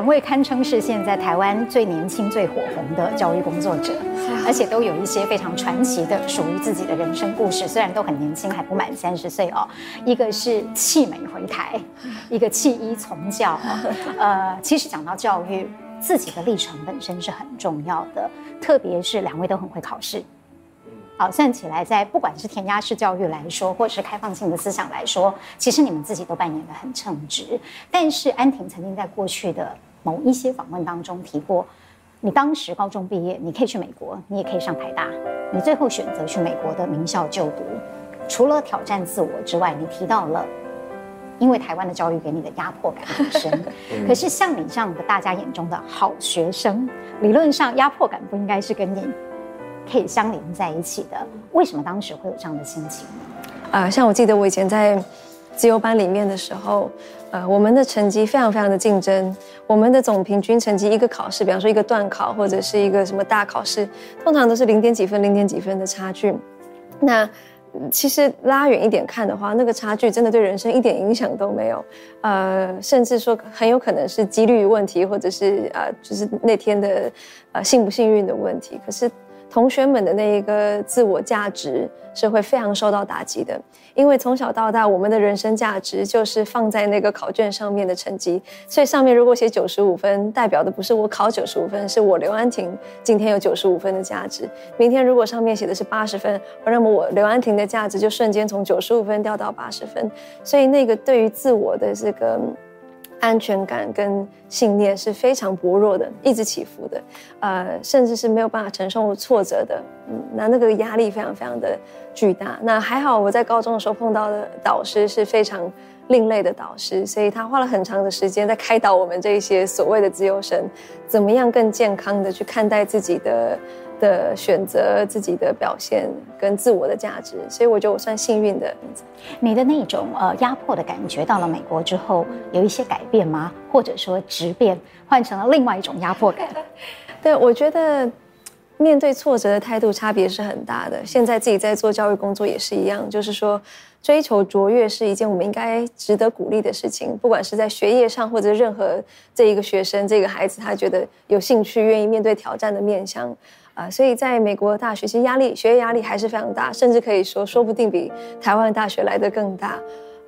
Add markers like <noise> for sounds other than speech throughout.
两位堪称是现在台湾最年轻、最火红的教育工作者，<laughs> 而且都有一些非常传奇的属于自己的人生故事。虽然都很年轻，还不满三十岁哦。一个是弃美回台，<laughs> 一个弃医从教。呃，其实讲到教育，自己的历程本身是很重要的，特别是两位都很会考试。好，算起来，在不管是填鸭式教育来说，或是开放性的思想来说，其实你们自己都扮演的很称职。但是安婷曾经在过去的某一些访问当中提过，你当时高中毕业，你可以去美国，你也可以上台大，你最后选择去美国的名校就读。除了挑战自我之外，你提到了因为台湾的教育给你的压迫感很深。可是像你这样的大家眼中的好学生，理论上压迫感不应该是跟你。可以相连在一起的，为什么当时会有这样的心情呢？啊、呃，像我记得我以前在自由班里面的时候，呃，我们的成绩非常非常的竞争，我们的总平均成绩一个考试，比方说一个段考或者是一个什么大考试，通常都是零点几分、零点几分的差距。那其实拉远一点看的话，那个差距真的对人生一点影响都没有，呃，甚至说很有可能是几率问题，或者是呃，就是那天的呃幸不幸运的问题。可是。同学们的那一个自我价值是会非常受到打击的，因为从小到大，我们的人生价值就是放在那个考卷上面的成绩，所以上面如果写九十五分，代表的不是我考九十五分，是我刘安婷今天有九十五分的价值。明天如果上面写的是八十分，那么我刘安婷的价值就瞬间从九十五分掉到八十分，所以那个对于自我的这个。安全感跟信念是非常薄弱的，一直起伏的，呃，甚至是没有办法承受挫折的，嗯，那那个压力非常非常的巨大。那还好，我在高中的时候碰到的导师是非常另类的导师，所以他花了很长的时间在开导我们这些所谓的资优生，怎么样更健康的去看待自己的。的选择自己的表现跟自我的价值，所以我觉得我算幸运的。你的那种呃压迫的感觉，到了美国之后有一些改变吗？或者说质变，换成了另外一种压迫感？<laughs> 对，我觉得面对挫折的态度差别是很大的。现在自己在做教育工作也是一样，就是说追求卓越是一件我们应该值得鼓励的事情，不管是在学业上，或者任何这一个学生这个孩子他觉得有兴趣、愿意面对挑战的面向。啊，所以在美国大学，其实压力、学业压力还是非常大，甚至可以说，说不定比台湾大学来得更大。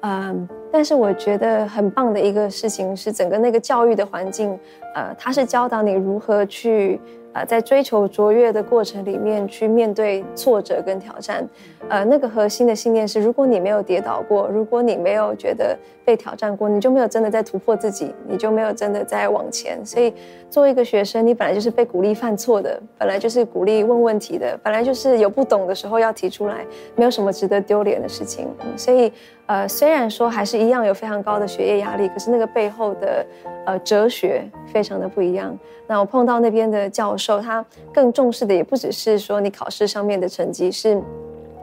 嗯，但是我觉得很棒的一个事情是，整个那个教育的环境，呃，它是教导你如何去。啊，在追求卓越的过程里面，去面对挫折跟挑战，呃，那个核心的信念是：如果你没有跌倒过，如果你没有觉得被挑战过，你就没有真的在突破自己，你就没有真的在往前。所以，作为一个学生，你本来就是被鼓励犯错的，本来就是鼓励问问题的，本来就是有不懂的时候要提出来，没有什么值得丢脸的事情。所以。呃，虽然说还是一样有非常高的学业压力，可是那个背后的呃哲学非常的不一样。那我碰到那边的教授，他更重视的也不只是说你考试上面的成绩，是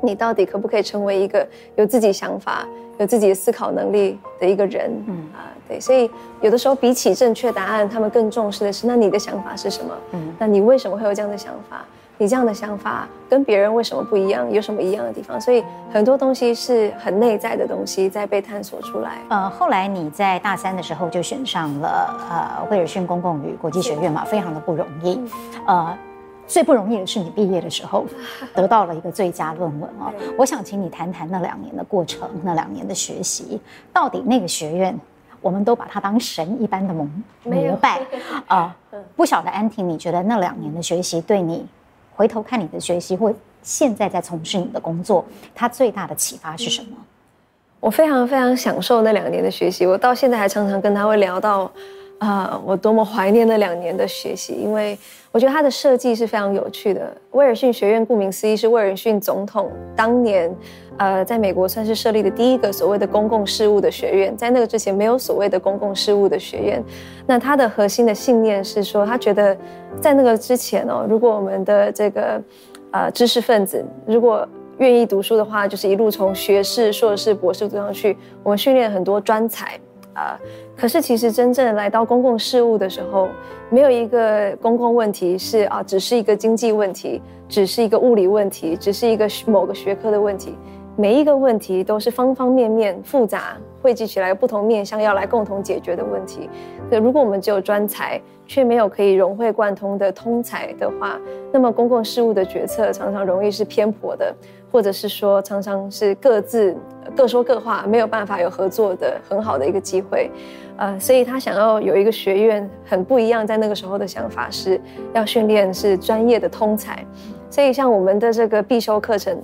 你到底可不可以成为一个有自己想法、有自己的思考能力的一个人。嗯啊，对，所以有的时候比起正确答案，他们更重视的是那你的想法是什么？嗯，那你为什么会有这样的想法？你这样的想法跟别人为什么不一样？有什么一样的地方？所以很多东西是很内在的东西在被探索出来。呃，后来你在大三的时候就选上了呃威尔逊公共与国际学院嘛，非常的不容易。呃，最不容易的是你毕业的时候 <laughs> 得到了一个最佳论文哦。我想请你谈谈那两年的过程，那两年的学习，到底那个学院，我们都把它当神一般的膜膜拜 <laughs> 啊。不晓得安婷，你觉得那两年的学习对你？回头看你的学习，或现在在从事你的工作，它最大的启发是什么？我非常非常享受那两年的学习，我到现在还常常跟他会聊到，啊、呃，我多么怀念那两年的学习，因为我觉得它的设计是非常有趣的。威尔逊学院顾名思义是威尔逊总统当年，呃，在美国算是设立的第一个所谓的公共事务的学院，在那个之前没有所谓的公共事务的学院。那它的核心的信念是说，他觉得。在那个之前哦，如果我们的这个呃知识分子如果愿意读书的话，就是一路从学士、硕士、博士读上去，我们训练很多专才啊、可是其实真正来到公共事务的时候，没有一个公共问题是啊，只是一个经济问题，只是一个物理问题，只是一个某个学科的问题。每一个问题都是方方面面复杂汇集起来不同面向要来共同解决的问题。可如果我们只有专才，却没有可以融会贯通的通才的话，那么公共事务的决策常常容易是偏颇的，或者是说常常是各自各说各话，没有办法有合作的很好的一个机会。呃，所以他想要有一个学院很不一样，在那个时候的想法是要训练是专业的通才。所以像我们的这个必修课程。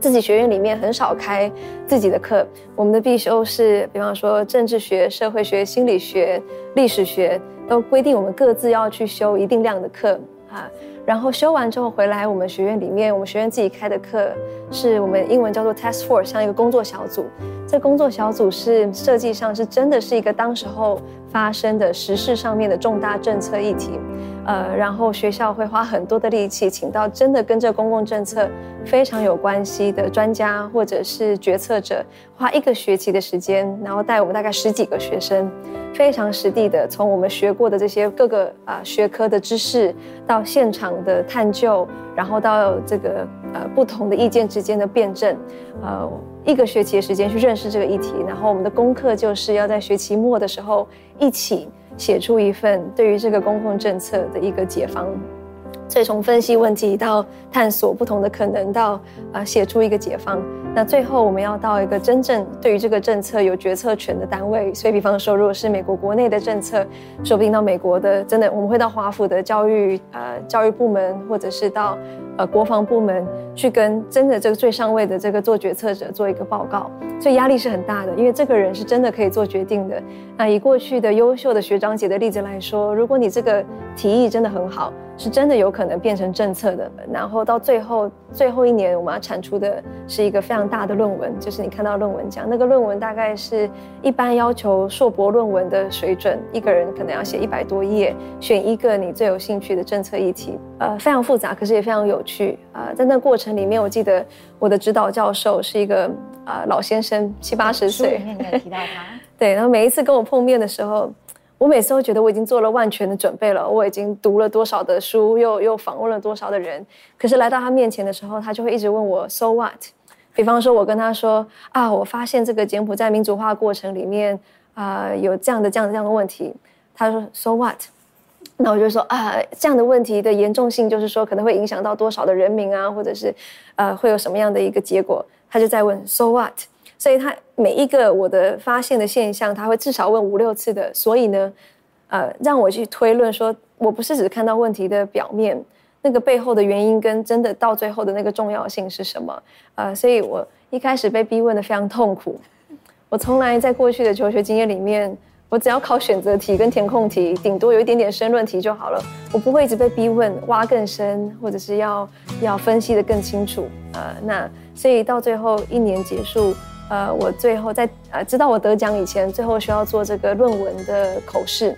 自己学院里面很少开自己的课，我们的必修是，比方说政治学、社会学、心理学、历史学，都规定我们各自要去修一定量的课啊。然后修完之后回来，我们学院里面，我们学院自己开的课，是我们英文叫做 Task Force，像一个工作小组。这工作小组是设计上是真的是一个当时候发生的时事上面的重大政策议题。呃，然后学校会花很多的力气，请到真的跟这公共政策非常有关系的专家或者是决策者，花一个学期的时间，然后带我们大概十几个学生，非常实地的从我们学过的这些各个啊、学科的知识，到现场的探究，然后到这个呃不同的意见之间的辩证，呃一个学期的时间去认识这个议题，然后我们的功课就是要在学期末的时候一起。写出一份对于这个公共政策的一个解方，所以从分析问题到探索不同的可能，到啊写出一个解方。那最后我们要到一个真正对于这个政策有决策权的单位。所以，比方说，如果是美国国内的政策，说不定到美国的真的我们会到华府的教育呃教育部门，或者是到呃国防部门去跟真的这个最上位的这个做决策者做一个报告。所以压力是很大的，因为这个人是真的可以做决定的。那以过去的优秀的学长姐的例子来说，如果你这个提议真的很好，是真的有可能变成政策的。然后到最后最后一年，我们要产出的是一个非常大的论文，就是你看到论文讲那个论文大概是一般要求硕博论文的水准，一个人可能要写一百多页，选一个你最有兴趣的政策议题，呃，非常复杂，可是也非常有趣啊，呃。在那过程里面，我记得我的指导教授是一个。啊，老先生七八十岁，书里面你有提到他。<laughs> 对，然后每一次跟我碰面的时候，我每次都觉得我已经做了万全的准备了，我已经读了多少的书，又又访问了多少的人。可是来到他面前的时候，他就会一直问我 “So what”。比方说，我跟他说啊，我发现这个柬埔寨民主化过程里面啊，有这样的这样的这样的问题。他说 “So what”，那我就说啊，这样的问题的严重性就是说可能会影响到多少的人民啊，或者是呃，会有什么样的一个结果。他就在问 “So what”，所以他每一个我的发现的现象，他会至少问五六次的。所以呢，呃，让我去推论说，我不是只看到问题的表面，那个背后的原因跟真的到最后的那个重要性是什么？呃，所以我一开始被逼问的非常痛苦。我从来在过去的求学经验里面。我只要考选择题跟填空题，顶多有一点点申论题就好了。我不会一直被逼问，挖更深，或者是要要分析得更清楚。呃，那所以到最后一年结束，呃，我最后在呃知道我得奖以前，最后需要做这个论文的口试。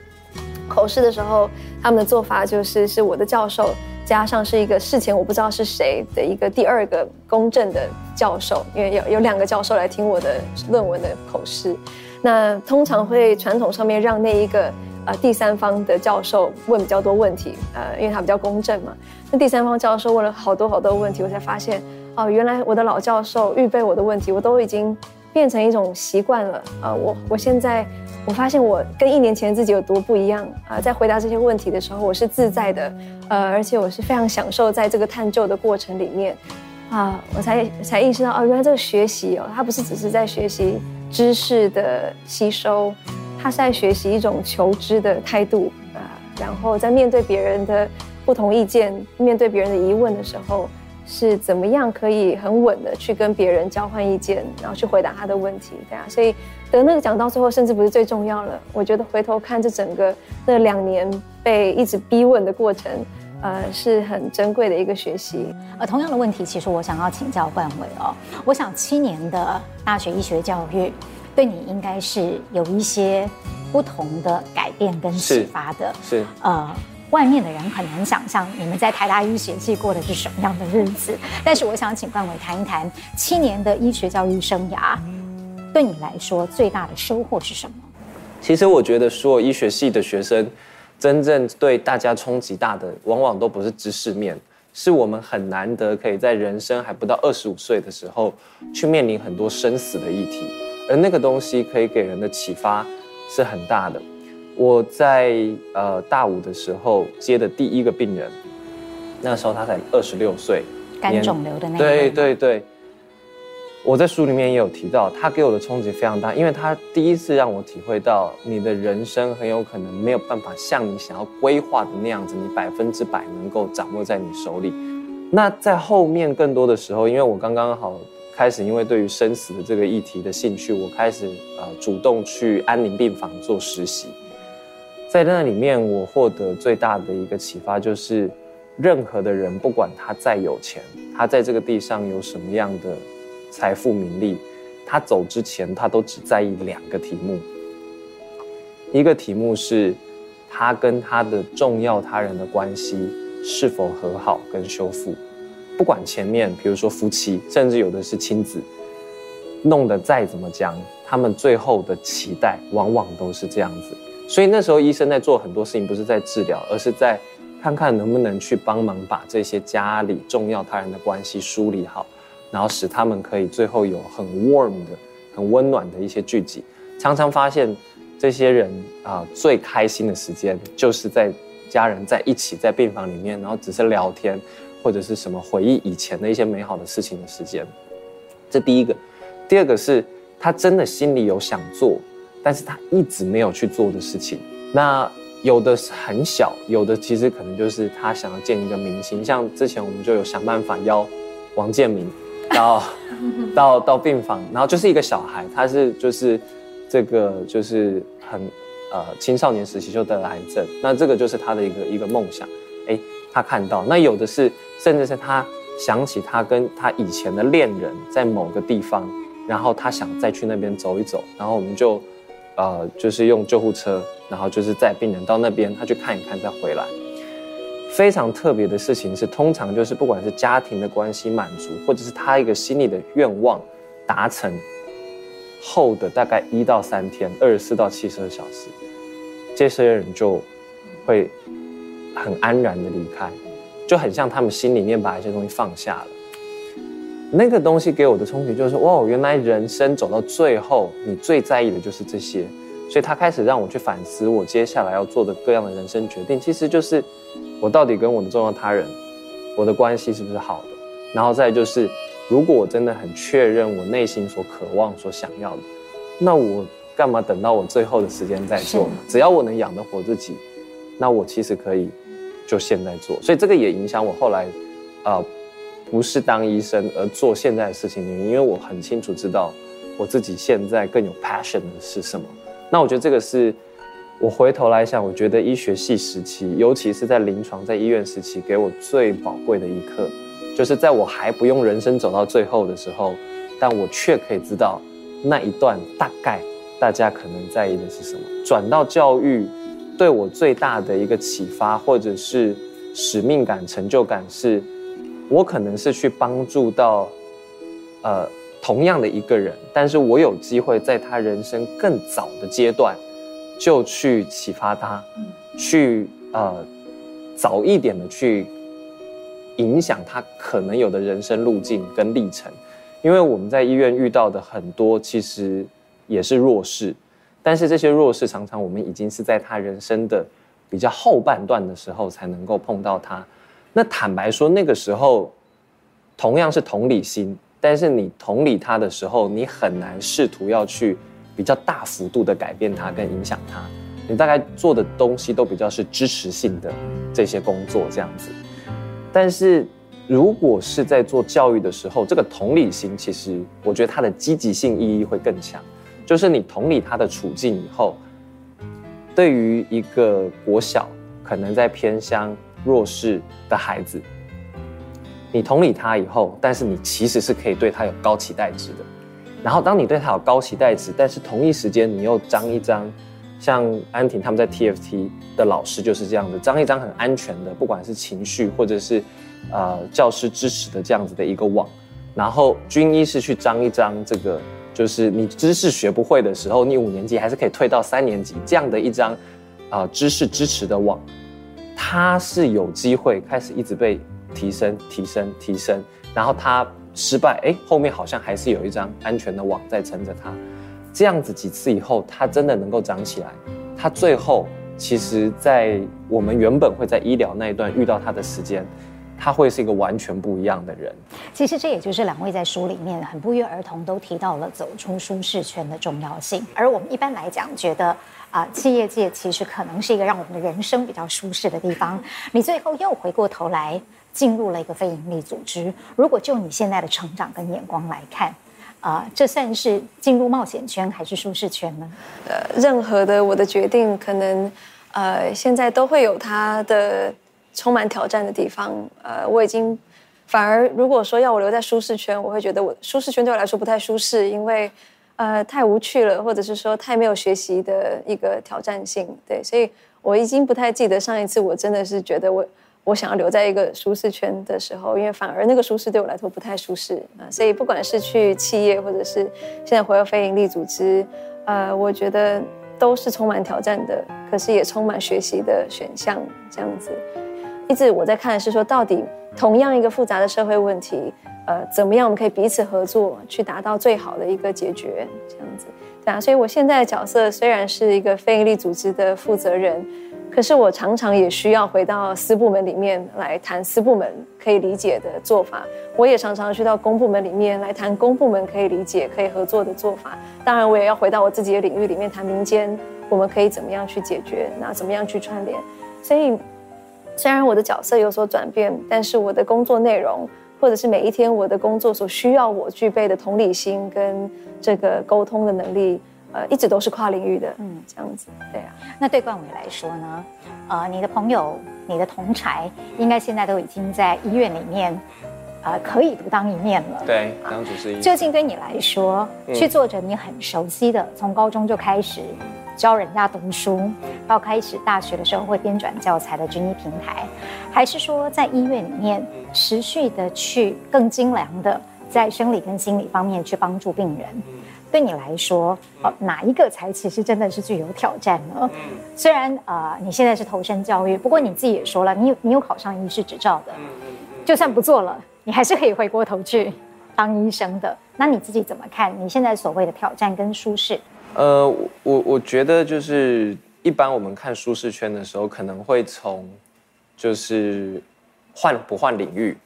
口试的时候，他们的做法就是是我的教授加上是一个事前我不知道是谁的一个第二个公正的教授，因为有有两个教授来听我的论文的口试。那通常会传统上面让那一个呃第三方的教授问比较多问题，呃，因为他比较公正嘛。那第三方教授问了好多好多问题，我才发现哦，原来我的老教授预备我的问题，我都已经变成一种习惯了。呃，我我现在我发现我跟一年前自己有多不一样啊，呃，在回答这些问题的时候，我是自在的，呃，而且我是非常享受在这个探究的过程里面啊，我才才意识到哦，原来这个学习哦，它不是只是在学习。知识的吸收，它是在学习一种求知的态度啊，然后在面对别人的不同意见、面对别人的疑问的时候，是怎么样可以很稳的去跟别人交换意见，然后去回答他的问题，对啊，所以得那个奖到最后甚至不是最重要了。我觉得回头看这整个那两年被一直逼问的过程。呃，是很珍贵的一个学习。呃，同样的问题，其实我想要请教冠伟哦。我想七年的大学医学教育，对你应该是有一些不同的改变跟启发的。是。是呃，外面的人很难想象你们在台大医学系过的是什么样的日子。但是我想请冠伟谈一谈七年的医学教育生涯，对你来说最大的收获是什么？其实我觉得，所有医学系的学生。真正对大家冲击大的，往往都不是知识面，是我们很难得可以在人生还不到二十五岁的时候，去面临很多生死的议题，而那个东西可以给人的启发是很大的。我在呃大五的时候接的第一个病人，那时候他才二十六岁，肝肿瘤的那个。对对对，我在书里面也有提到，他给我的冲击非常大，因为他第一次让我体会到，你的人生很有可能没有办法像你想要规划的那样子，你百分之百能够掌握在你手里。那在后面更多的时候，因为我刚刚好开始，因为对于生死的这个议题的兴趣，我开始呃主动去安宁病房做实习。在那里面，我获得最大的一个启发就是，任何的人，不管他再有钱，他在这个地上有什么样的财富名利，他走之前，他都只在意两个题目。一个题目是，他跟他的重要他人的关系是否和好跟修复。不管前面，比如说夫妻，甚至有的是亲子，弄得再怎么僵，他们最后的期待往往都是这样子。所以那时候医生在做很多事情，不是在治疗，而是在看看能不能去帮忙把这些家里重要他人的关系梳理好，然后使他们可以最后有很 warm 的、很温暖的一些聚集。常常发现这些人啊，最开心的时间就是在家人在一起在病房里面，然后只是聊天或者是什么回忆以前的一些美好的事情的时间。这第一个，第二个是他真的心里有想做。但是他一直没有去做的事情，那有的是很小，有的其实可能就是他想要见一个明星，像之前我们就有想办法邀王建民到 <laughs> 到到病房，然后就是一个小孩，他是就是这个就是很呃青少年时期就得了癌症，那这个就是他的一个一个梦想，哎，他看到，那有的是甚至是他想起他跟他以前的恋人在某个地方，然后他想再去那边走一走，然后我们就。呃，就是用救护车，然后就是载病人到那边，他去看一看再回来。非常特别的事情是，通常就是不管是家庭的关系满足，或者是他一个心里的愿望达成后的大概一到三天，二十四到七十二小时，这些人就会很安然的离开，就很像他们心里面把一些东西放下了。那个东西给我的冲击就是哇，原来人生走到最后，你最在意的就是这些，所以他开始让我去反思我接下来要做的各样的人生决定，其实就是我到底跟我的重要他人，我的关系是不是好的，然后再就是，如果我真的很确认我内心所渴望、所想要的，那我干嘛等到我最后的时间再做呢？只要我能养得活自己，那我其实可以就现在做。所以这个也影响我后来，啊、呃。不是当医生而做现在的事情的原因，因为我很清楚知道我自己现在更有 passion 的是什么。那我觉得这个是我回头来想，我觉得医学系时期，尤其是在临床在医院时期，给我最宝贵的一课，就是在我还不用人生走到最后的时候，但我却可以知道那一段大概大家可能在意的是什么。转到教育，对我最大的一个启发或者是使命感、成就感是。我可能是去帮助到，呃，同样的一个人，但是我有机会在他人生更早的阶段，就去启发他，去呃，早一点的去影响他可能有的人生路径跟历程，因为我们在医院遇到的很多其实也是弱势，但是这些弱势常常我们已经是在他人生的比较后半段的时候才能够碰到他。那坦白说，那个时候同样是同理心，但是你同理他的时候，你很难试图要去比较大幅度的改变他跟影响他。你大概做的东西都比较是支持性的这些工作这样子。但是如果是在做教育的时候，这个同理心其实我觉得它的积极性意义会更强。就是你同理他的处境以后，对于一个国小可能在偏乡。弱势的孩子，你同理他以后，但是你其实是可以对他有高期待值的。然后当你对他有高期待值，但是同一时间你又张一张，像安婷他们在 TFT 的老师就是这样的，张一张很安全的，不管是情绪或者是呃教师支持的这样子的一个网。然后军医是去张一张这个，就是你知识学不会的时候，你五年级还是可以退到三年级这样的一张啊、知识支持的网。他是有机会开始一直被提升、提升、提升，然后他失败，哎，后面好像还是有一张安全的网在撑着他。这样子几次以后，它真的能够长起来。它最后其实，在我们原本会在医疗那一段遇到它的时间，他会是一个完全不一样的人。其实这也就是两位在书里面很不约而同都提到了走出舒适圈的重要性。而我们一般来讲觉得啊、企业界其实可能是一个让我们的人生比较舒适的地方。你最后又回过头来进入了一个非营利组织。如果就你现在的成长跟眼光来看，啊、这算是进入冒险圈还是舒适圈呢？呃，任何的我的决定，可能呃现在都会有它的。充满挑战的地方，呃，我已经反而如果说要我留在舒适圈，我会觉得我舒适圈对我来说不太舒适，因为呃太无趣了，或者是说太没有学习的一个挑战性，对，所以我已经不太记得上一次我真的是觉得我我想要留在一个舒适圈的时候，因为反而那个舒适对我来说不太舒适啊，所以不管是去企业，或者是现在回到非营利组织，呃，我觉得都是充满挑战的，可是也充满学习的选项，这样子。一直我在看的是说，到底同样一个复杂的社会问题，呃，怎么样我们可以彼此合作，去达到最好的一个解决，这样子，对啊。所以我现在的角色虽然是一个非营利组织的负责人，可是我常常也需要回到私部门里面来谈私部门可以理解的做法。我也常常去到公部门里面来谈公部门可以理解、可以合作的做法。当然，我也要回到我自己的领域里面谈民间，我们可以怎么样去解决，那怎么样去串联。所以。虽然我的角色有所转变，但是我的工作内容，或者是每一天我的工作所需要我具备的同理心跟这个沟通的能力，呃，一直都是跨领域的。嗯，这样子，对啊。那对冠伟来说呢？呃，你的朋友、你的同才，应该现在都已经在医院里面，呃，可以独当一面了。对，当主治医。究竟对你来说，嗯、去做着你很熟悉的，从高中就开始。教人家读书，到开始大学的时候会编转教材的军医平台，还是说在医院里面持续的去更精良的在生理跟心理方面去帮助病人？对你来说，呃，哪一个才其实真的是具有挑战呢？虽然呃你现在是投身教育，不过你自己也说了，你有你有考上医师执照的，就算不做了，你还是可以回过头去当医生的。那你自己怎么看你现在所谓的挑战跟舒适？呃，我我觉得就是一般我们看舒适圈的时候，可能会从就是换不换领域，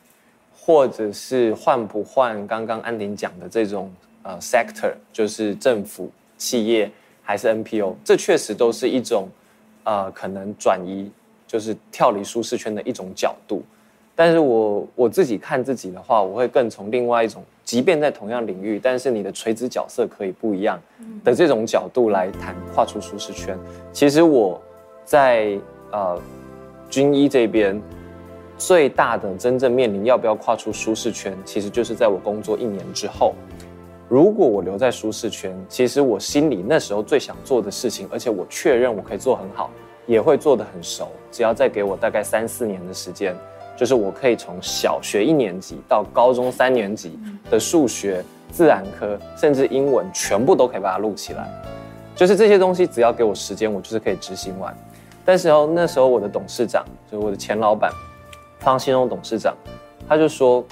或者是换不换刚刚安婷讲的这种呃 sector，就是政府、企业还是 NPO，这确实都是一种呃可能转移，就是跳离舒适圈的一种角度。但是我我自己看自己的话，我会更从另外一种，即便在同样领域，但是你的垂直角色可以不一样的这种角度来谈跨出舒适圈。其实我在呃军医这边最大的真正面临要不要跨出舒适圈，其实就是在我工作一年之后。如果我留在舒适圈，其实我心里那时候最想做的事情，而且我确认我可以做很好，也会做得很熟。只要再给我大概三四年的时间。就是我可以从小学一年级到高中三年级的数学、自然科，甚至英文，全部都可以把它录起来。就是这些东西，只要给我时间，我就是可以执行完。但是哦，那时候我的董事长，就是我的前老板方兴荣董事长，他就说：“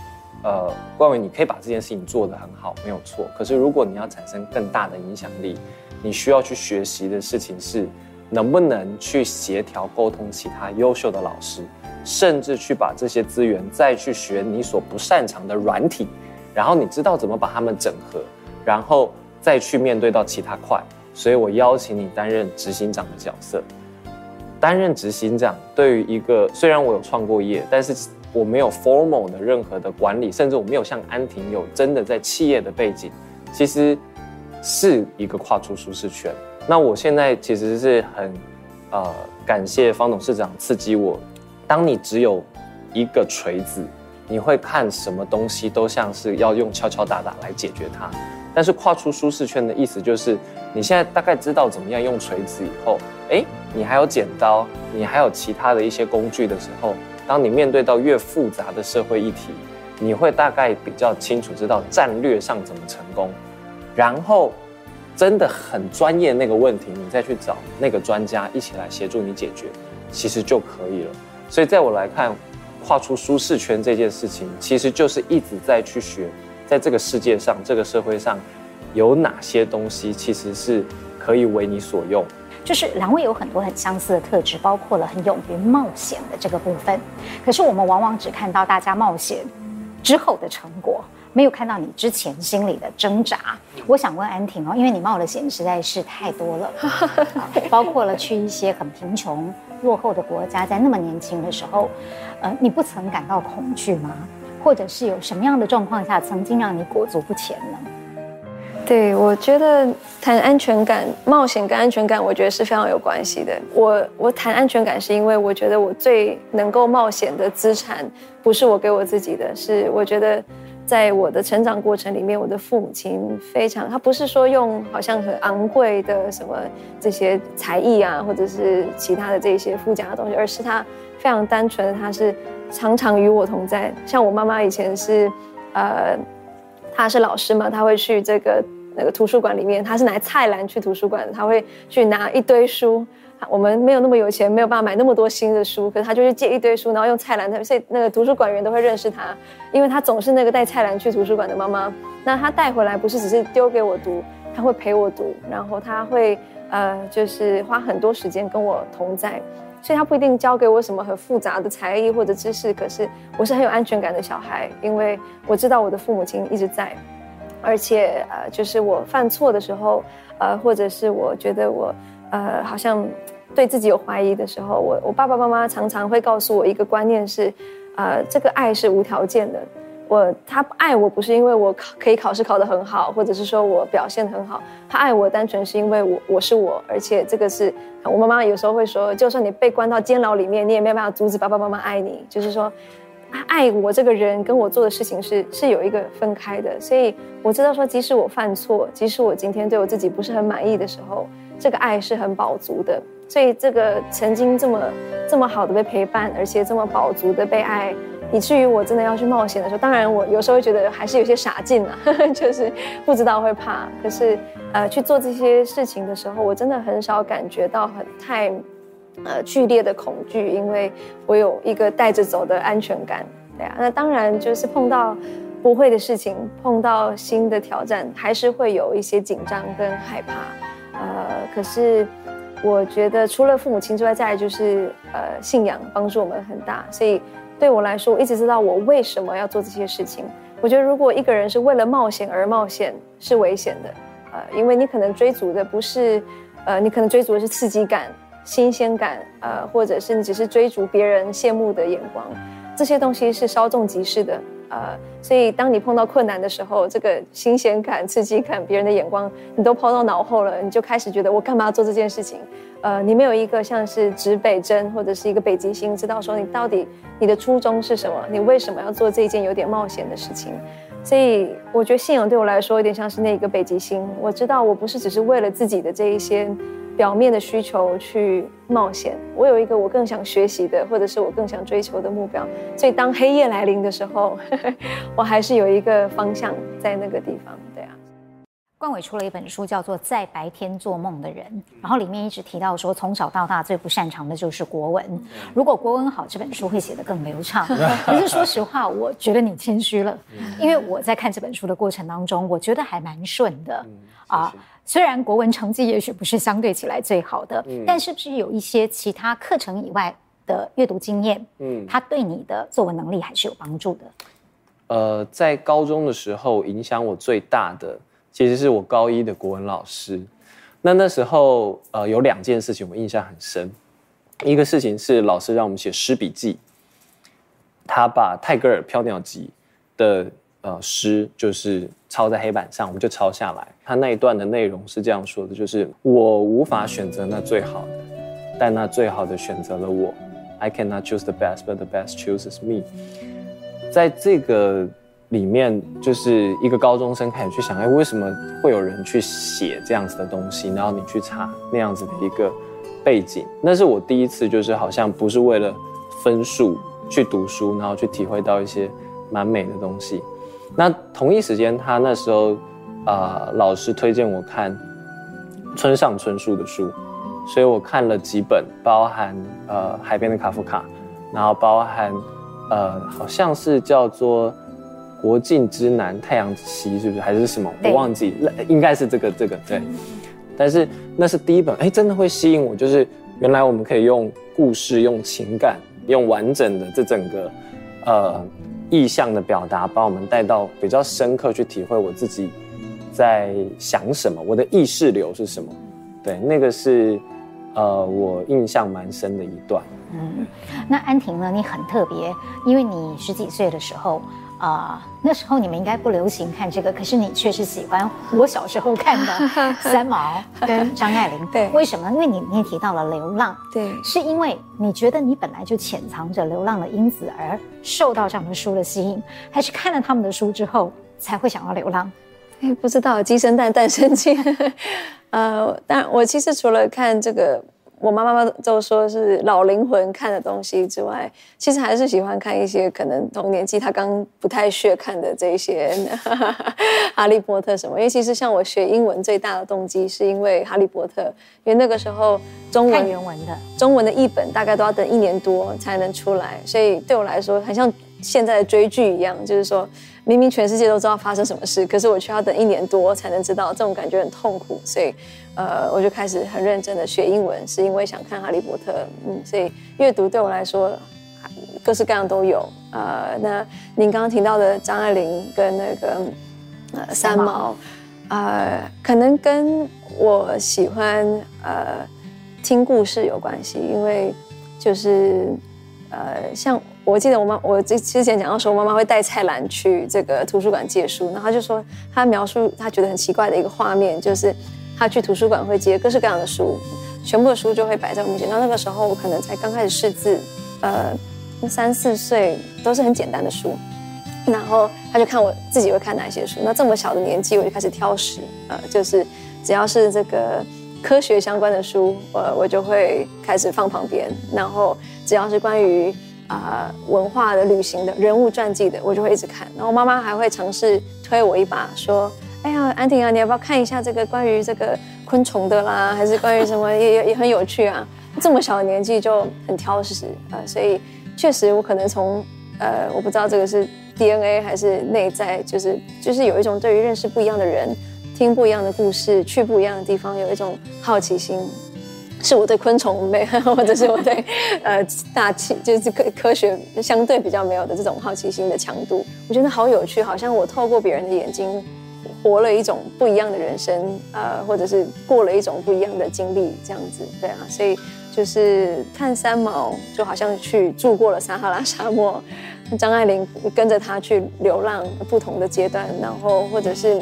呃，冠伟，你可以把这件事情做得很好，没有错。可是如果你要产生更大的影响力，你需要去学习的事情是，能不能去协调沟通其他优秀的老师。”甚至去把这些资源再去学你所不擅长的软体，然后你知道怎么把它们整合，然后再去面对到其他块。所以我邀请你担任执行长的角色。担任执行长对于一个虽然我有创过业，但是我没有 formal 的任何的管理，甚至我没有像安婷有真的在企业的背景，其实是一个跨出舒适圈。那我现在其实是很呃感谢方董事长刺激我。当你只有一个锤子，你会看什么东西都像是要用敲敲打打来解决它。但是跨出舒适圈的意思就是，你现在大概知道怎么样用锤子以后，诶，你还有剪刀，你还有其他的一些工具的时候，当你面对到越复杂的社会议题，你会大概比较清楚知道战略上怎么成功，然后真的很专业那个问题，你再去找那个专家一起来协助你解决，其实就可以了。所以，在我来看，跨出舒适圈这件事情，其实就是一直在去学，在这个世界上、这个社会上，有哪些东西其实是可以为你所用。就是两位有很多很相似的特质，包括了很勇于冒险的这个部分。可是我们往往只看到大家冒险之后的成果，没有看到你之前心里的挣扎。<laughs> 我想问安婷哦，因为你冒的险实在是太多了，包括了去一些很贫穷落后的国家，在那么年轻的时候，呃，你不曾感到恐惧吗？或者是有什么样的状况下曾经让你裹足不前呢？对，我觉得谈安全感、冒险跟安全感，我觉得是非常有关系的。我我谈安全感，是因为我觉得我最能够冒险的资产，不是我给我自己的，是我觉得在我的成长过程里面，我的父母亲非常，他不是说用好像很昂贵的什么这些才艺啊，或者是其他的这些附加的东西，而是他非常单纯的，他是常常与我同在。像我妈妈以前是，呃，他是老师嘛，他会去这个。那个图书馆里面，他是拿菜篮去图书馆，他会去拿一堆书。我们没有那么有钱，没有办法买那么多新的书，可是他就去借一堆书，然后用菜篮。所以那个图书馆员都会认识他，因为他总是那个带菜篮去图书馆的妈妈。那他带回来不是只是丢给我读，他会陪我读，然后他会呃，就是花很多时间跟我同在。所以他不一定教给我什么很复杂的才艺或者知识，可是我是很有安全感的小孩，因为我知道我的父母亲一直在。而且呃，就是我犯错的时候，呃，或者是我觉得我呃好像对自己有怀疑的时候，我我爸爸妈妈常常会告诉我一个观念是，呃，这个爱是无条件的。我他爱我不是因为我考可以考试考得很好，或者是说我表现得很好，他爱我单纯是因为我我是我，而且这个是我妈妈有时候会说，就算你被关到监牢里面，你也没有办法阻止爸爸妈妈爱你，就是说。爱我这个人跟我做的事情是是有一个分开的，所以我知道说，即使我犯错，即使我今天对我自己不是很满意的时候，这个爱是很饱足的。所以这个曾经这么这么好的被陪伴，而且这么饱足的被爱，以至于我真的要去冒险的时候，当然我有时候觉得还是有些傻劲啊，<laughs> 就是不知道会怕。可是呃去做这些事情的时候，我真的很少感觉到很太。呃，剧烈的恐惧，因为我有一个带着走的安全感，对啊。那当然就是碰到不会的事情，碰到新的挑战，还是会有一些紧张跟害怕。呃，可是我觉得除了父母亲之外，再来就是呃信仰帮助我们很大。所以对我来说，我一直知道我为什么要做这些事情。我觉得如果一个人是为了冒险而冒险，是危险的。呃，因为你可能追逐的不是，呃，你可能追逐的是刺激感。新鲜感，呃，或者是你只是追逐别人羡慕的眼光，这些东西是稍纵即逝的，呃，所以当你碰到困难的时候，这个新鲜感、刺激感、别人的眼光，你都抛到脑后了，你就开始觉得我干嘛要做这件事情？呃，你没有一个像是指北针或者是一个北极星，知道说你到底你的初衷是什么？你为什么要做这一件有点冒险的事情？所以我觉得信仰对我来说有点像是那个北极星，我知道我不是只是为了自己的这一些。表面的需求去冒险，我有一个我更想学习的，或者是我更想追求的目标。所以当黑夜来临的时候，呵呵，我还是有一个方向在那个地方。对啊，冠伟出了一本书，叫做《在白天做梦的人》，然后里面一直提到说，从小到大最不擅长的就是国文。如果国文好，这本书会写得更流畅。<laughs> 可是说实话，我觉得你谦虚了，因为我在看这本书的过程当中，我觉得还蛮顺的啊。虽然国文成绩也许不是相对起来最好的，嗯，但是不是有一些其他课程以外的阅读经验，嗯，它对你的作文能力还是有帮助的。呃，在高中的时候，影响我最大的其实是我高一的国文老师。那那时候，呃，有两件事情我印象很深。一个事情是老师让我们写诗笔记，他把泰戈尔《飘鸟集》的。呃，诗就是抄在黑板上，我们就抄下来。他那一段的内容是这样说的：就是我无法选择那最好的，但那最好的选择了我。I cannot choose the best, but the best chooses me。在这个里面，就是一个高中生开始去想，哎，为什么会有人去写这样子的东西？然后你去查那样子的一个背景，那是我第一次，就是好像不是为了分数去读书，然后去体会到一些蛮美的东西。那同一时间，他那时候，啊、呃，老师推荐我看村上春树的书，所以我看了几本，包含呃《海边的卡夫卡》，然后包含呃好像是叫做国境之南，太阳之西，是不是还是什么？我忘记，应该是这个这个对。嗯、但是那是第一本，哎，真的会吸引我，就是原来我们可以用故事、用情感、用完整的这整个呃意象的表达，把我们带到比较深刻去体会我自己在想什么，我的意识流是什么。对，那个是呃我印象蛮深的一段。嗯，那安婷呢？你很特别，因为你十几岁的时候，啊、呃，那时候你们应该不流行看这个，可是你却是喜欢我小时候看的 <laughs> 三毛跟 <laughs> 张爱玲。对，为什么？因为你你也提到了流浪，对，是因为你觉得你本来就潜藏着流浪的因子而受到这样的书的吸引，还是看了他们的书之后才会想要流浪？哎，不知道，鸡生蛋，蛋生鸡。<laughs> 呃，但我其实除了看这个。我妈妈都说是老灵魂看的东西之外，其实还是喜欢看一些可能同年纪他刚不太屑看的这些 <laughs> 哈利波特什么。因为其实像我学英文最大的动机是因为哈利波特，因为那个时候中文原文的中文的译本大概都要等一年多才能出来，所以对我来说很像现在的追剧一样，就是说明明全世界都知道发生什么事，可是我却要等一年多才能知道，这种感觉很痛苦，所以。呃，我就开始很认真的学英文，是因为想看《哈利波特》。嗯，所以阅读对我来说，各式各样都有。呃，那您刚刚提到的张爱玲跟那个三毛，呃，可能跟我喜欢呃听故事有关系，因为就是呃，像我记得我妈，我之之前讲到说，我妈妈会带菜篮去这个图书馆借书，然后她就说她描述她觉得很奇怪的一个画面，就是。她去图书馆会借各式各样的书，全部的书就会摆在我面前。那那个时候我可能才刚开始识字，呃，三四岁都是很简单的书。然后他就看我自己会看哪些书。那这么小的年纪我就开始挑食，呃，就是只要是这个科学相关的书，呃，我就会开始放旁边。然后只要是关于啊、文化的、旅行的、人物传记的，我就会一直看。然后妈妈还会尝试推我一把，说。哎呀，安婷啊，你要不要看一下这个关于这个昆虫的啦，还是关于什么也也也很有趣啊？<laughs> 这么小的年纪就很挑食，呃，所以确实我可能从呃，我不知道这个是 DNA 还是内在，就是就是有一种对于认识不一样的人、听不一样的故事、去不一样的地方有一种好奇心，是我对昆虫没，或者是我对呃大气就是科科学相对比较没有的这种好奇心的强度，我觉得好有趣，好像我透过别人的眼睛。活了一种不一样的人生，呃，或者是过了一种不一样的经历，这样子，对啊，所以就是看三毛，就好像去住过了撒哈拉沙漠；张爱玲跟着他去流浪不同的阶段，然后或者是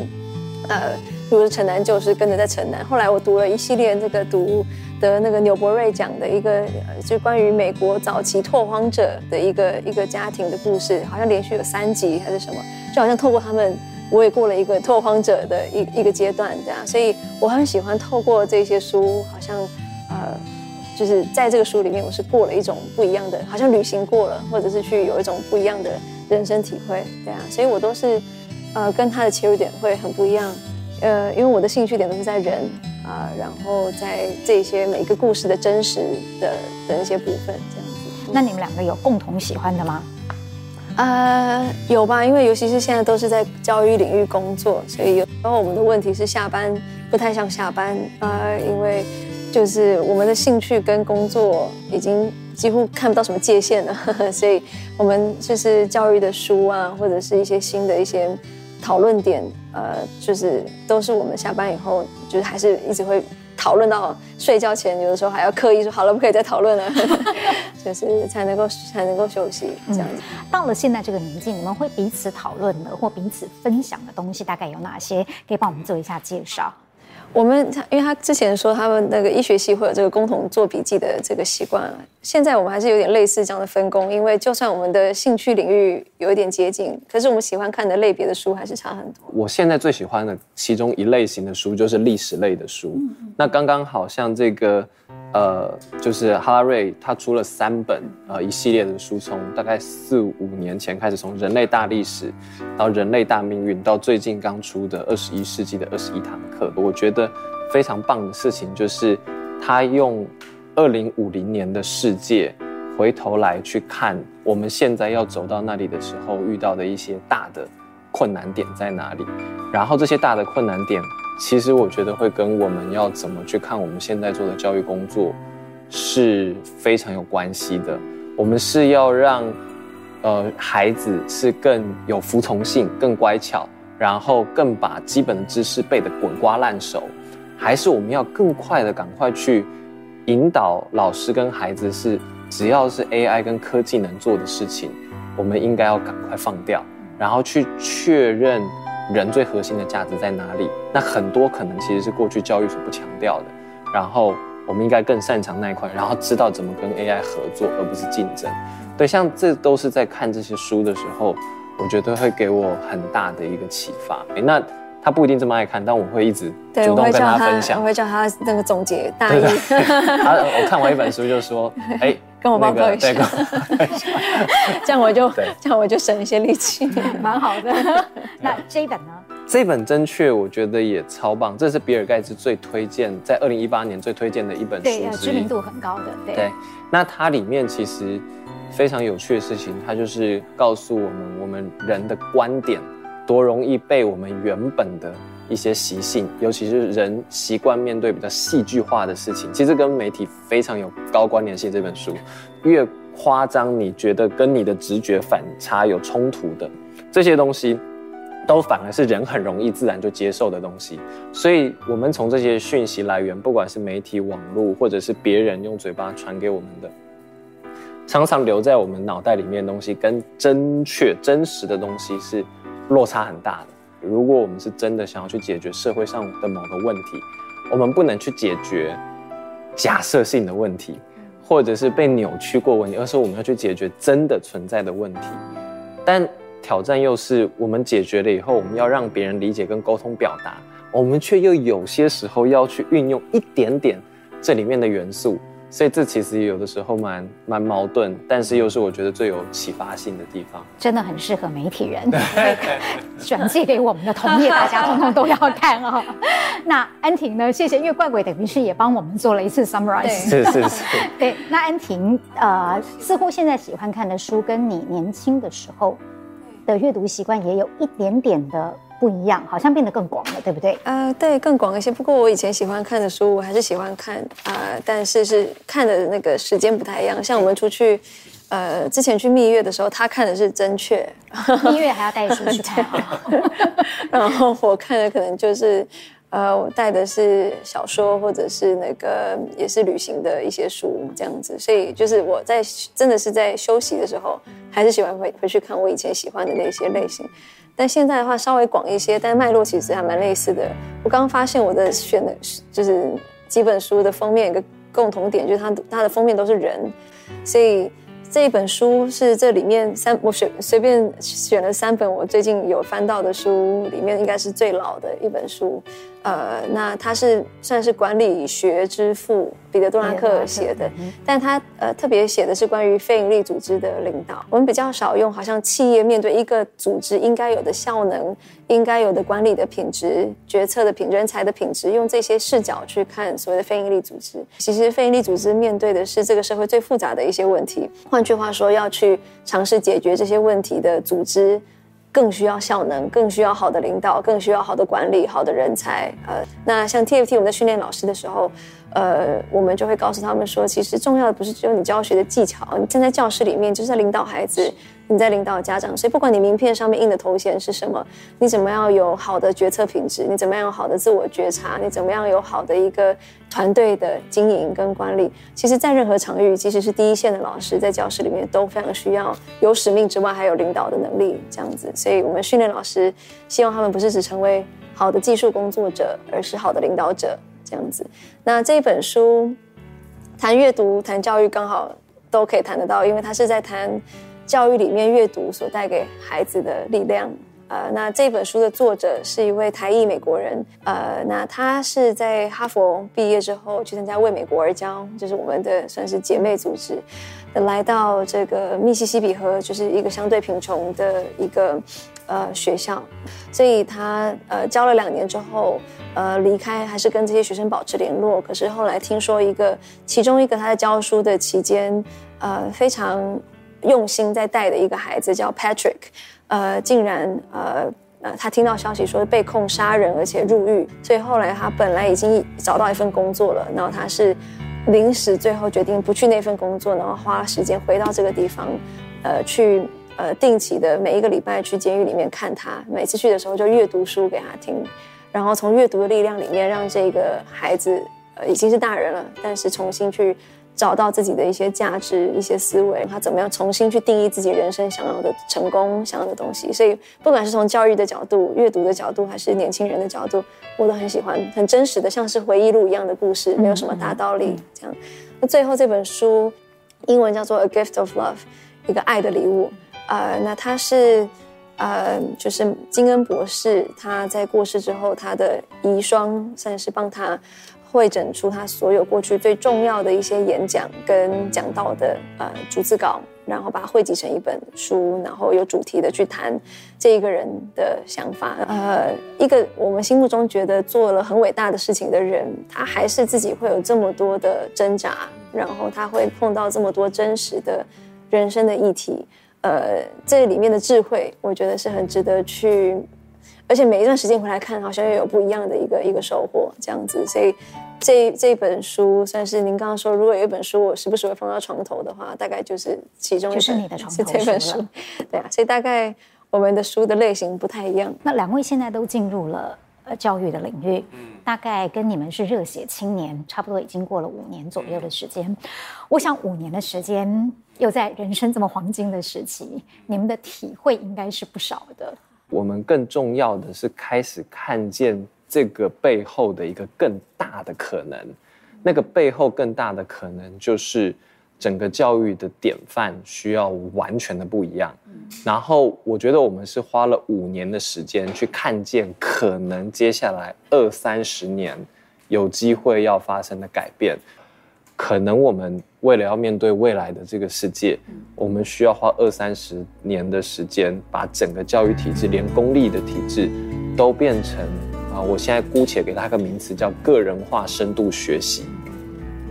呃，比如城南旧事跟着在城南。后来我读了一系列这个读得那个纽伯瑞奖的一个，就关于美国早期拓荒者的一个一个家庭的故事，好像连续有三集还是什么，就好像透过他们。我也过了一个拓荒者的一一个阶段，这样，所以我很喜欢透过这些书，好像，呃，就是在这个书里面，我是过了一种不一样的，好像旅行过了，或者是去有一种不一样的人生体会，对啊，所以我都是，呃，跟他的切入点会很不一样，呃，因为我的兴趣点都是在人啊，呃，然后在这些每个故事的真实的的一些部分，这样子。那你们两个有共同喜欢的吗？呃，有吧，因为尤其是现在都是在教育领域工作，所以有时候我们的问题是下班不太像下班，呃，因为就是我们的兴趣跟工作已经几乎看不到什么界限了，呵呵，所以我们就是教育的书啊，或者是一些新的一些讨论点，呃，就是都是我们下班以后，就是还是一直会。讨论到睡觉前，有的时候还要刻意说好了，不可以再讨论了，<laughs> 就是才能够才能够休息这样子。到了现在这个年纪，你们会彼此讨论的或彼此分享的东西大概有哪些？可以帮我们做一下介绍。我们因为他之前说他们那个医学系会有这个共同做笔记的这个习惯，现在我们还是有点类似这样的分工。因为就算我们的兴趣领域有一点接近，可是我们喜欢看的类别的书还是差很多。我现在最喜欢的其中一类型的书就是历史类的书，那刚刚好像这个。呃，就是哈拉瑞，他出了三本呃一系列的书，从大概四五年前开始，从人类大历史到人类大命运，到最近刚出的二十一世纪的二十一堂课。我觉得非常棒的事情就是，他用二零五零年的世界回头来去看我们现在要走到那里的时候遇到的一些大的困难点在哪里？然后这些大的困难点，其实我觉得会跟我们要怎么去看我们现在做的教育工作是非常有关系的。我们是要让呃孩子是更有服从性、更乖巧，然后更把基本的知识背得滚瓜烂熟，还是我们要更快的赶快去引导老师跟孩子是只要是 AI 跟科技能做的事情，我们应该要赶快放掉，然后去确认。人最核心的价值在哪里？那很多可能其实是过去教育所不强调的，然后我们应该更擅长那一块，然后知道怎么跟 AI 合作，而不是竞争。对，像这都是在看这些书的时候，我觉得会给我很大的一个启发。诶，那他不一定这么爱看，但我会一直主动跟他分享。我会叫他，我会叫他那个总结大意。他我看完一本书就说，<laughs> 哎。跟我报告一下，<laughs> 这样我就这样我就省一些力气，<laughs> 蛮好的。<laughs> 那这一本呢？这本真确，我觉得也超棒。这是比尔盖茨最推荐，在二零一八年最推荐的一本书，对，知名度很高的。对，对，那它里面其实非常有趣的事情，它就是告诉我们，我们人的观点多容易被我们原本的。一些习性，尤其是人习惯面对比较戏剧化的事情，其实跟媒体非常有高关联性。这本书越夸张，你觉得跟你的直觉反差有冲突的这些东西，都反而是人很容易自然就接受的东西。所以，我们从这些讯息来源，不管是媒体、网络，或者是别人用嘴巴传给我们的，常常留在我们脑袋里面的东西，跟真确、真实的东西是落差很大的。如果我们是真的想要去解决社会上的某个问题，我们不能去解决假设性的问题，或者是被扭曲过问题，而是我们要去解决真的存在的问题。但挑战又是，我们解决了以后，我们要让别人理解跟沟通表达，我们却又有些时候要去运用一点点这里面的元素。所以这其实有的时候蛮蛮矛盾，但是又是我觉得最有启发性的地方。真的很适合媒体人，<laughs> 转寄给我们的同业，大家通通都要看哦。那安婷呢？谢谢，因为怪鬼等于是也帮我们做了一次 summarize。是是是。<laughs> 对，那安婷呃，似乎现在喜欢看的书跟你年轻的时候的阅读习惯也有一点点的。不一样，好像变得更广了，对不对？呃，对，更广一些。不过我以前喜欢看的书，我还是喜欢看啊、呃，但是是看的那个时间不太一样。像我们出去，呃，之前去蜜月的时候，他看的是真确，<laughs> 蜜月还要带书去看哈。<laughs> 然后我看的可能就是，呃，我带的是小说或者是那个也是旅行的一些书这样子。所以就是我在真的是在休息的时候，还是喜欢回回去看我以前喜欢的那些类型。但现在的话稍微广一些，但脉络其实还蛮类似的。我刚刚发现我的选的就是几本书的封面一个共同点，就是它它的封面都是人，所以这一本书是这里面三我选随便选了三本我最近有翻到的书里面应该是最老的一本书。呃，那他是算是管理学之父彼得·杜拉克写的，但他呃特别写的是关于非营利组织的领导。我们比较少用，好像企业面对一个组织应该有的效能、应该有的管理的品质、决策的品质、人才的品质，用这些视角去看所谓的非营利组织。其实非营利组织面对的是这个社会最复杂的一些问题。换句话说，要去尝试解决这些问题的组织。更需要效能，更需要好的领导，更需要好的管理，好的人才。呃，那像 TFT 我们在训练老师的时候，呃，我们就会告诉他们说，其实重要的不是只有你教学的技巧，你站在教室里面就是在领导孩子。你在领导家长，所以不管你名片上面印的头衔是什么，你怎么样有好的决策品质，你怎么样有好的自我觉察，你怎么样有好的一个团队的经营跟管理，其实，在任何场域，即使是第一线的老师，在教室里面都非常需要有使命之外，还有领导的能力，这样子。所以我们训练老师，希望他们不是只成为好的技术工作者，而是好的领导者，这样子。那这一本书谈阅读、谈教育，刚好都可以谈得到，因为他是在谈。教育里面阅读所带给孩子的力量，呃，那这本书的作者是一位台裔美国人，呃，那他是在哈佛毕业之后去参加为美国而教，就是我们的算是姐妹组织，来到这个密西西比河，就是一个相对贫穷的一个呃学校，所以他呃教了两年之后，呃离开还是跟这些学生保持联络，可是后来听说一个其中一个他在教书的期间，呃非常。用心在带的一个孩子叫 Patrick，呃，竟然呃呃，他听到消息说被控杀人，而且入狱，所以后来他本来已经找到一份工作了，然后他是临时最后决定不去那份工作，然后花时间回到这个地方，呃，去呃定期的每一个礼拜去监狱里面看他，每次去的时候就阅读书给他听，然后从阅读的力量里面让这个孩子呃已经是大人了，但是重新去。找到自己的一些价值、一些思维，他怎么样重新去定义自己人生想要的成功、想要的东西。所以，不管是从教育的角度、阅读的角度，还是年轻人的角度，我都很喜欢，很真实的，像是回忆录一样的故事，没有什么大道理。这样，那最后这本书，英文叫做《A Gift of Love》，一个爱的礼物。呃，那他是，呃，就是金恩博士，他在过世之后，他的遗孀算是帮他。汇整出他所有过去最重要的一些演讲跟讲到的呃逐字稿，然后把它汇集成一本书，然后有主题的去谈这一个人的想法。呃，一个我们心目中觉得做了很伟大的事情的人，他还是自己会有这么多的挣扎，然后他会碰到这么多真实的人生的议题。呃，这里面的智慧，我觉得是很值得去。而且每一段时间回来看，好像又有不一样的一个一个收获，这样子。所以这这本书算是您刚刚说，如果有一本书我时不时会放到床头的话，大概就是其中一本，就是你的床头书。这本书，<laughs> 对啊。所以大概我们的书的类型不太一样。那两位现在都进入了呃教育的领域，大概跟你们是热血青年，差不多已经过了五年左右的时间。我想五年的时间，又在人生这么黄金的时期，你们的体会应该是不少的。我们更重要的是开始看见这个背后的一个更大的可能，那个背后更大的可能就是整个教育的典范需要完全的不一样。然后我觉得我们是花了五年的时间去看见可能接下来二三十年有机会要发生的改变。可能我们为了要面对未来的这个世界，我们需要花二三十年的时间，把整个教育体制，连公立的体制，都变成啊，我现在姑且给他个名词叫个人化深度学习，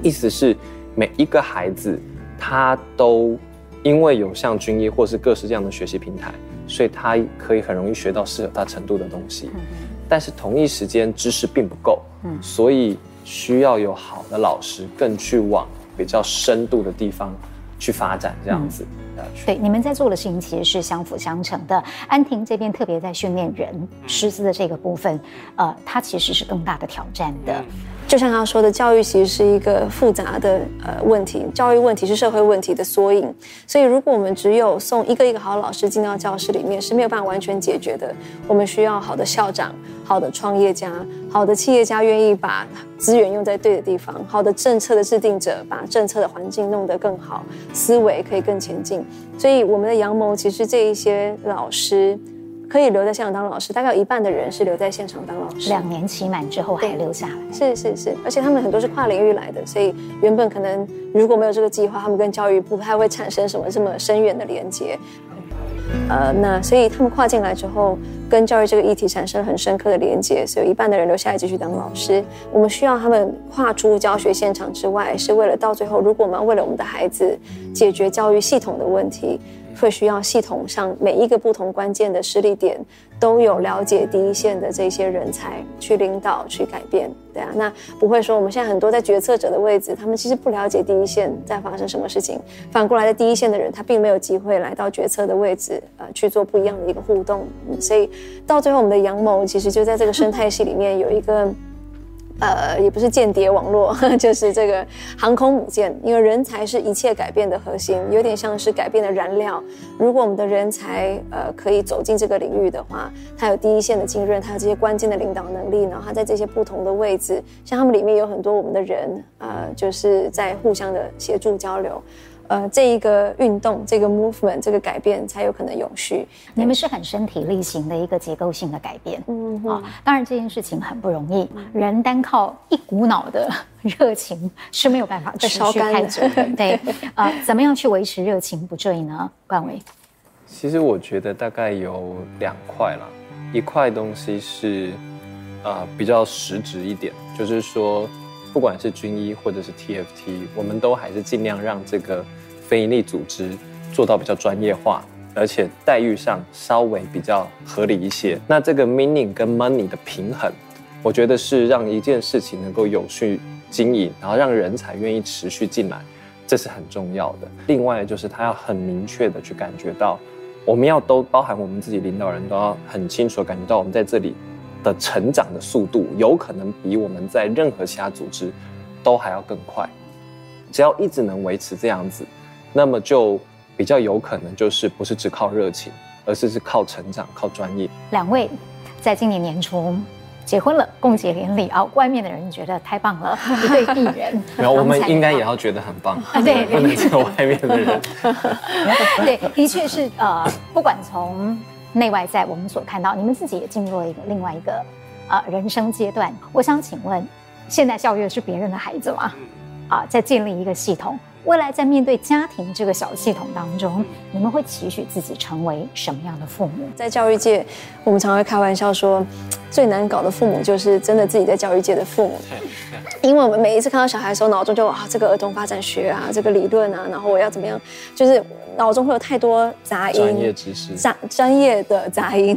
意思是每一个孩子他都因为有像军医或是各式这样的学习平台，所以他可以很容易学到适合他程度的东西，但是同一时间知识并不够，所以。需要有好的老师，更去往比较深度的地方去发展，这样子。嗯、对，你们在做的事情其实是相辅相成的。安婷这边特别在训练人师资的这个部分，呃，它其实是更大的挑战的。就像他说的，教育其实是一个复杂的呃问题，教育问题是社会问题的缩影。所以，如果我们只有送一个一个好老师进到教室里面，是没有办法完全解决的。我们需要好的校长、好的创业家、好的企业家，愿意把资源用在对的地方；好的政策的制定者，把政策的环境弄得更好，思维可以更前进。所以，我们的阳谋其实这一些老师。可以留在现场当老师，大概有一半的人是留在现场当老师。两年期满之后还留下来。是是是，而且他们很多是跨领域来的，所以原本可能如果没有这个计划，他们跟教育不太会产生什么这么深远的连接。呃，那所以他们跨进来之后，跟教育这个议题产生了很深刻的连接，所以有一半的人留下来继续当老师。我们需要他们跨出教学现场之外，是为了到最后，如果我们要为了我们的孩子解决教育系统的问题。会需要系统上每一个不同关键的势力点都有了解第一线的这些人才去领导去改变，对啊，那不会说我们现在很多在决策者的位置，他们其实不了解第一线在发生什么事情，反过来在第一线的人他并没有机会来到决策的位置，呃，去做不一样的一个互动，所以到最后我们的阳谋其实就在这个生态系里面有一个。呃，也不是间谍网络，<laughs> 就是这个航空母舰。因为人才是一切改变的核心，有点像是改变的燃料。如果我们的人才呃可以走进这个领域的话，他有第一线的浸润，他有这些关键的领导能力，然后他在这些不同的位置，像他们里面有很多我们的人，呃，就是在互相的协助交流。呃，这一个运动，这个 movement，这个改变才有可能永续。你们是很身体力行的一个结构性的改变，嗯啊，当然这件事情很不容易，人单靠一股脑的热情是没有办法持续太久的。<laughs> 对，啊、呃，怎么样去维持热情不坠呢？冠伟，其实我觉得大概有两块啦，一块东西是啊、呃、比较实质一点，就是说。不管是军医或者是 TFT，我们都还是尽量让这个非营利组织做到比较专业化，而且待遇上稍微比较合理一些。那这个 meaning 跟 money 的平衡，我觉得是让一件事情能够有序经营，然后让人才愿意持续进来，这是很重要的。另外就是他要很明确的去感觉到，我们要都包含我们自己领导人都要很清楚的感觉到，我们在这里的成长的速度有可能比我们在任何其他组织都还要更快。只要一直能维持这样子，那么就比较有可能就是不是只靠热情，而是是靠成长、靠专业。两位在今年年初结婚了，共结连理啊！外面的人觉得太棒了，<laughs> 一对璧人。然后我们应该也要觉得很棒，<laughs> 对，<laughs> 不能只有外面的人。对，的确是呃，不管从内外在，我们所看到，你们自己也进入了一个另外一个呃人生阶段。我想请问，现在校阅是别人的孩子吗？啊，在建立一个系统，未来在面对家庭这个小系统当中，你们会期许自己成为什么样的父母？在教育界，我们常会开玩笑说，最难搞的父母就是真的自己在教育界的父母，<laughs> 因为我们每一次看到小孩的时候，脑中就啊，这个儿童发展学啊，这个理论啊，然后我要怎么样，就是脑中会有太多杂音，专业知识，专专业的杂音，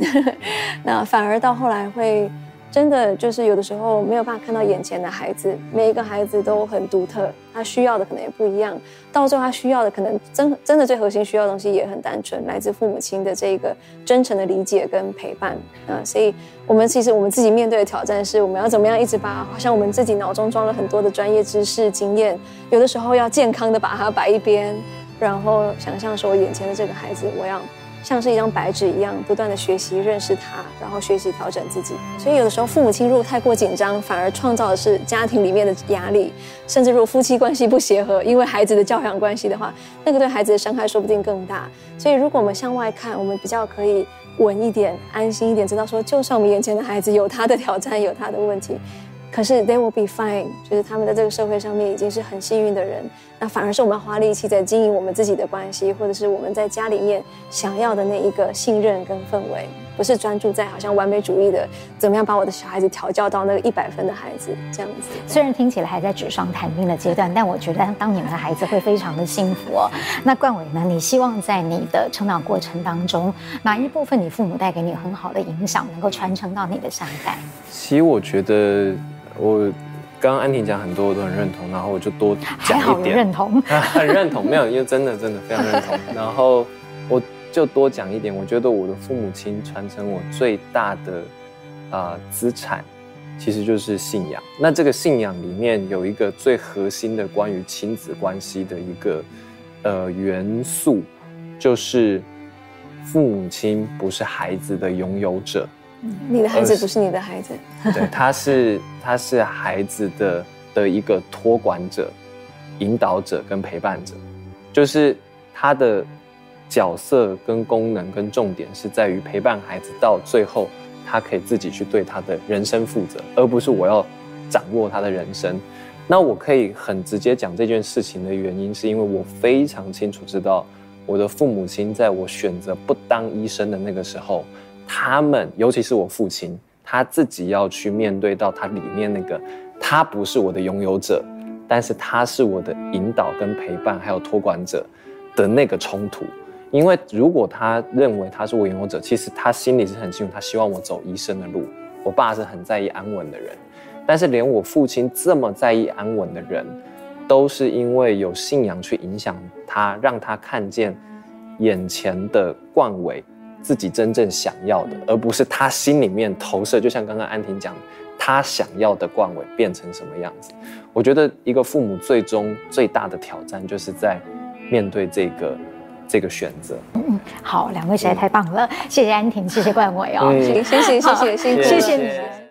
那反而到后来会。真的就是有的时候没有办法看到眼前的孩子，每一个孩子都很独特，他需要的可能也不一样。到最后他需要的可能真真的最核心需要的东西也很单纯，来自父母亲的这个真诚的理解跟陪伴啊。所以我们其实我们自己面对的挑战是，我们要怎么样一直把好像我们自己脑中装了很多的专业知识经验，有的时候要健康的把它摆一边，然后想象说眼前的这个孩子，我要。像是一张白纸一样，不断的学习认识他，然后学习调整自己。所以有的时候父母亲如果太过紧张，反而创造的是家庭里面的压力。甚至如果夫妻关系不协和，因为孩子的教养关系的话，那个对孩子的伤害说不定更大。所以如果我们向外看，我们比较可以稳一点、安心一点，知道说，就算我们眼前的孩子有他的挑战，有他的问题。可是 they will be fine，就是他们在这个社会上面已经是很幸运的人，那反而是我们花力气在经营我们自己的关系，或者是我们在家里面想要的那一个信任跟氛围，不是专注在好像完美主义的怎么样把我的小孩子调教到那个一百分的孩子这样子。虽然听起来还在纸上谈兵的阶段，但我觉得当你们的孩子会非常的幸福哦。那冠伟呢？你希望在你的成长过程当中，哪一部分你父母带给你很好的影响，能够传承到你的下一代？其实我觉得。我刚刚安婷讲很多我都很认同，然后我就多讲一点。认同，<laughs> 很认同，没有，因为真的真的非常认同。<laughs> 然后我就多讲一点，我觉得我的父母亲传承我最大的啊、呃、资产，其实就是信仰。那这个信仰里面有一个最核心的关于亲子关系的一个呃元素，就是父母亲不是孩子的拥有者。你的孩子不是你的孩子，对，<laughs> 他是他是孩子的的一个托管者、引导者跟陪伴者，就是他的角色跟功能跟重点是在于陪伴孩子到最后，他可以自己去对他的人生负责，而不是我要掌握他的人生。那我可以很直接讲这件事情的原因，是因为我非常清楚知道我的父母亲在我选择不当医生的那个时候。他们，尤其是我父亲，他自己要去面对到他里面那个，他不是我的拥有者，但是他是我的引导跟陪伴，还有托管者的那个冲突。因为如果他认为他是我拥有者，其实他心里是很清楚，他希望我走医生的路。我爸是很在意安稳的人，但是连我父亲这么在意安稳的人，都是因为有信仰去影响他，让他看见眼前的冠伟。自己真正想要的，而不是他心里面投射。就像刚刚安婷讲，他想要的冠伟变成什么样子？我觉得一个父母最终最大的挑战，就是在面对这个这个选择。嗯，好，两位实在太棒了，嗯、谢谢安婷，谢谢冠伟哦，谢谢谢谢谢谢谢谢你们。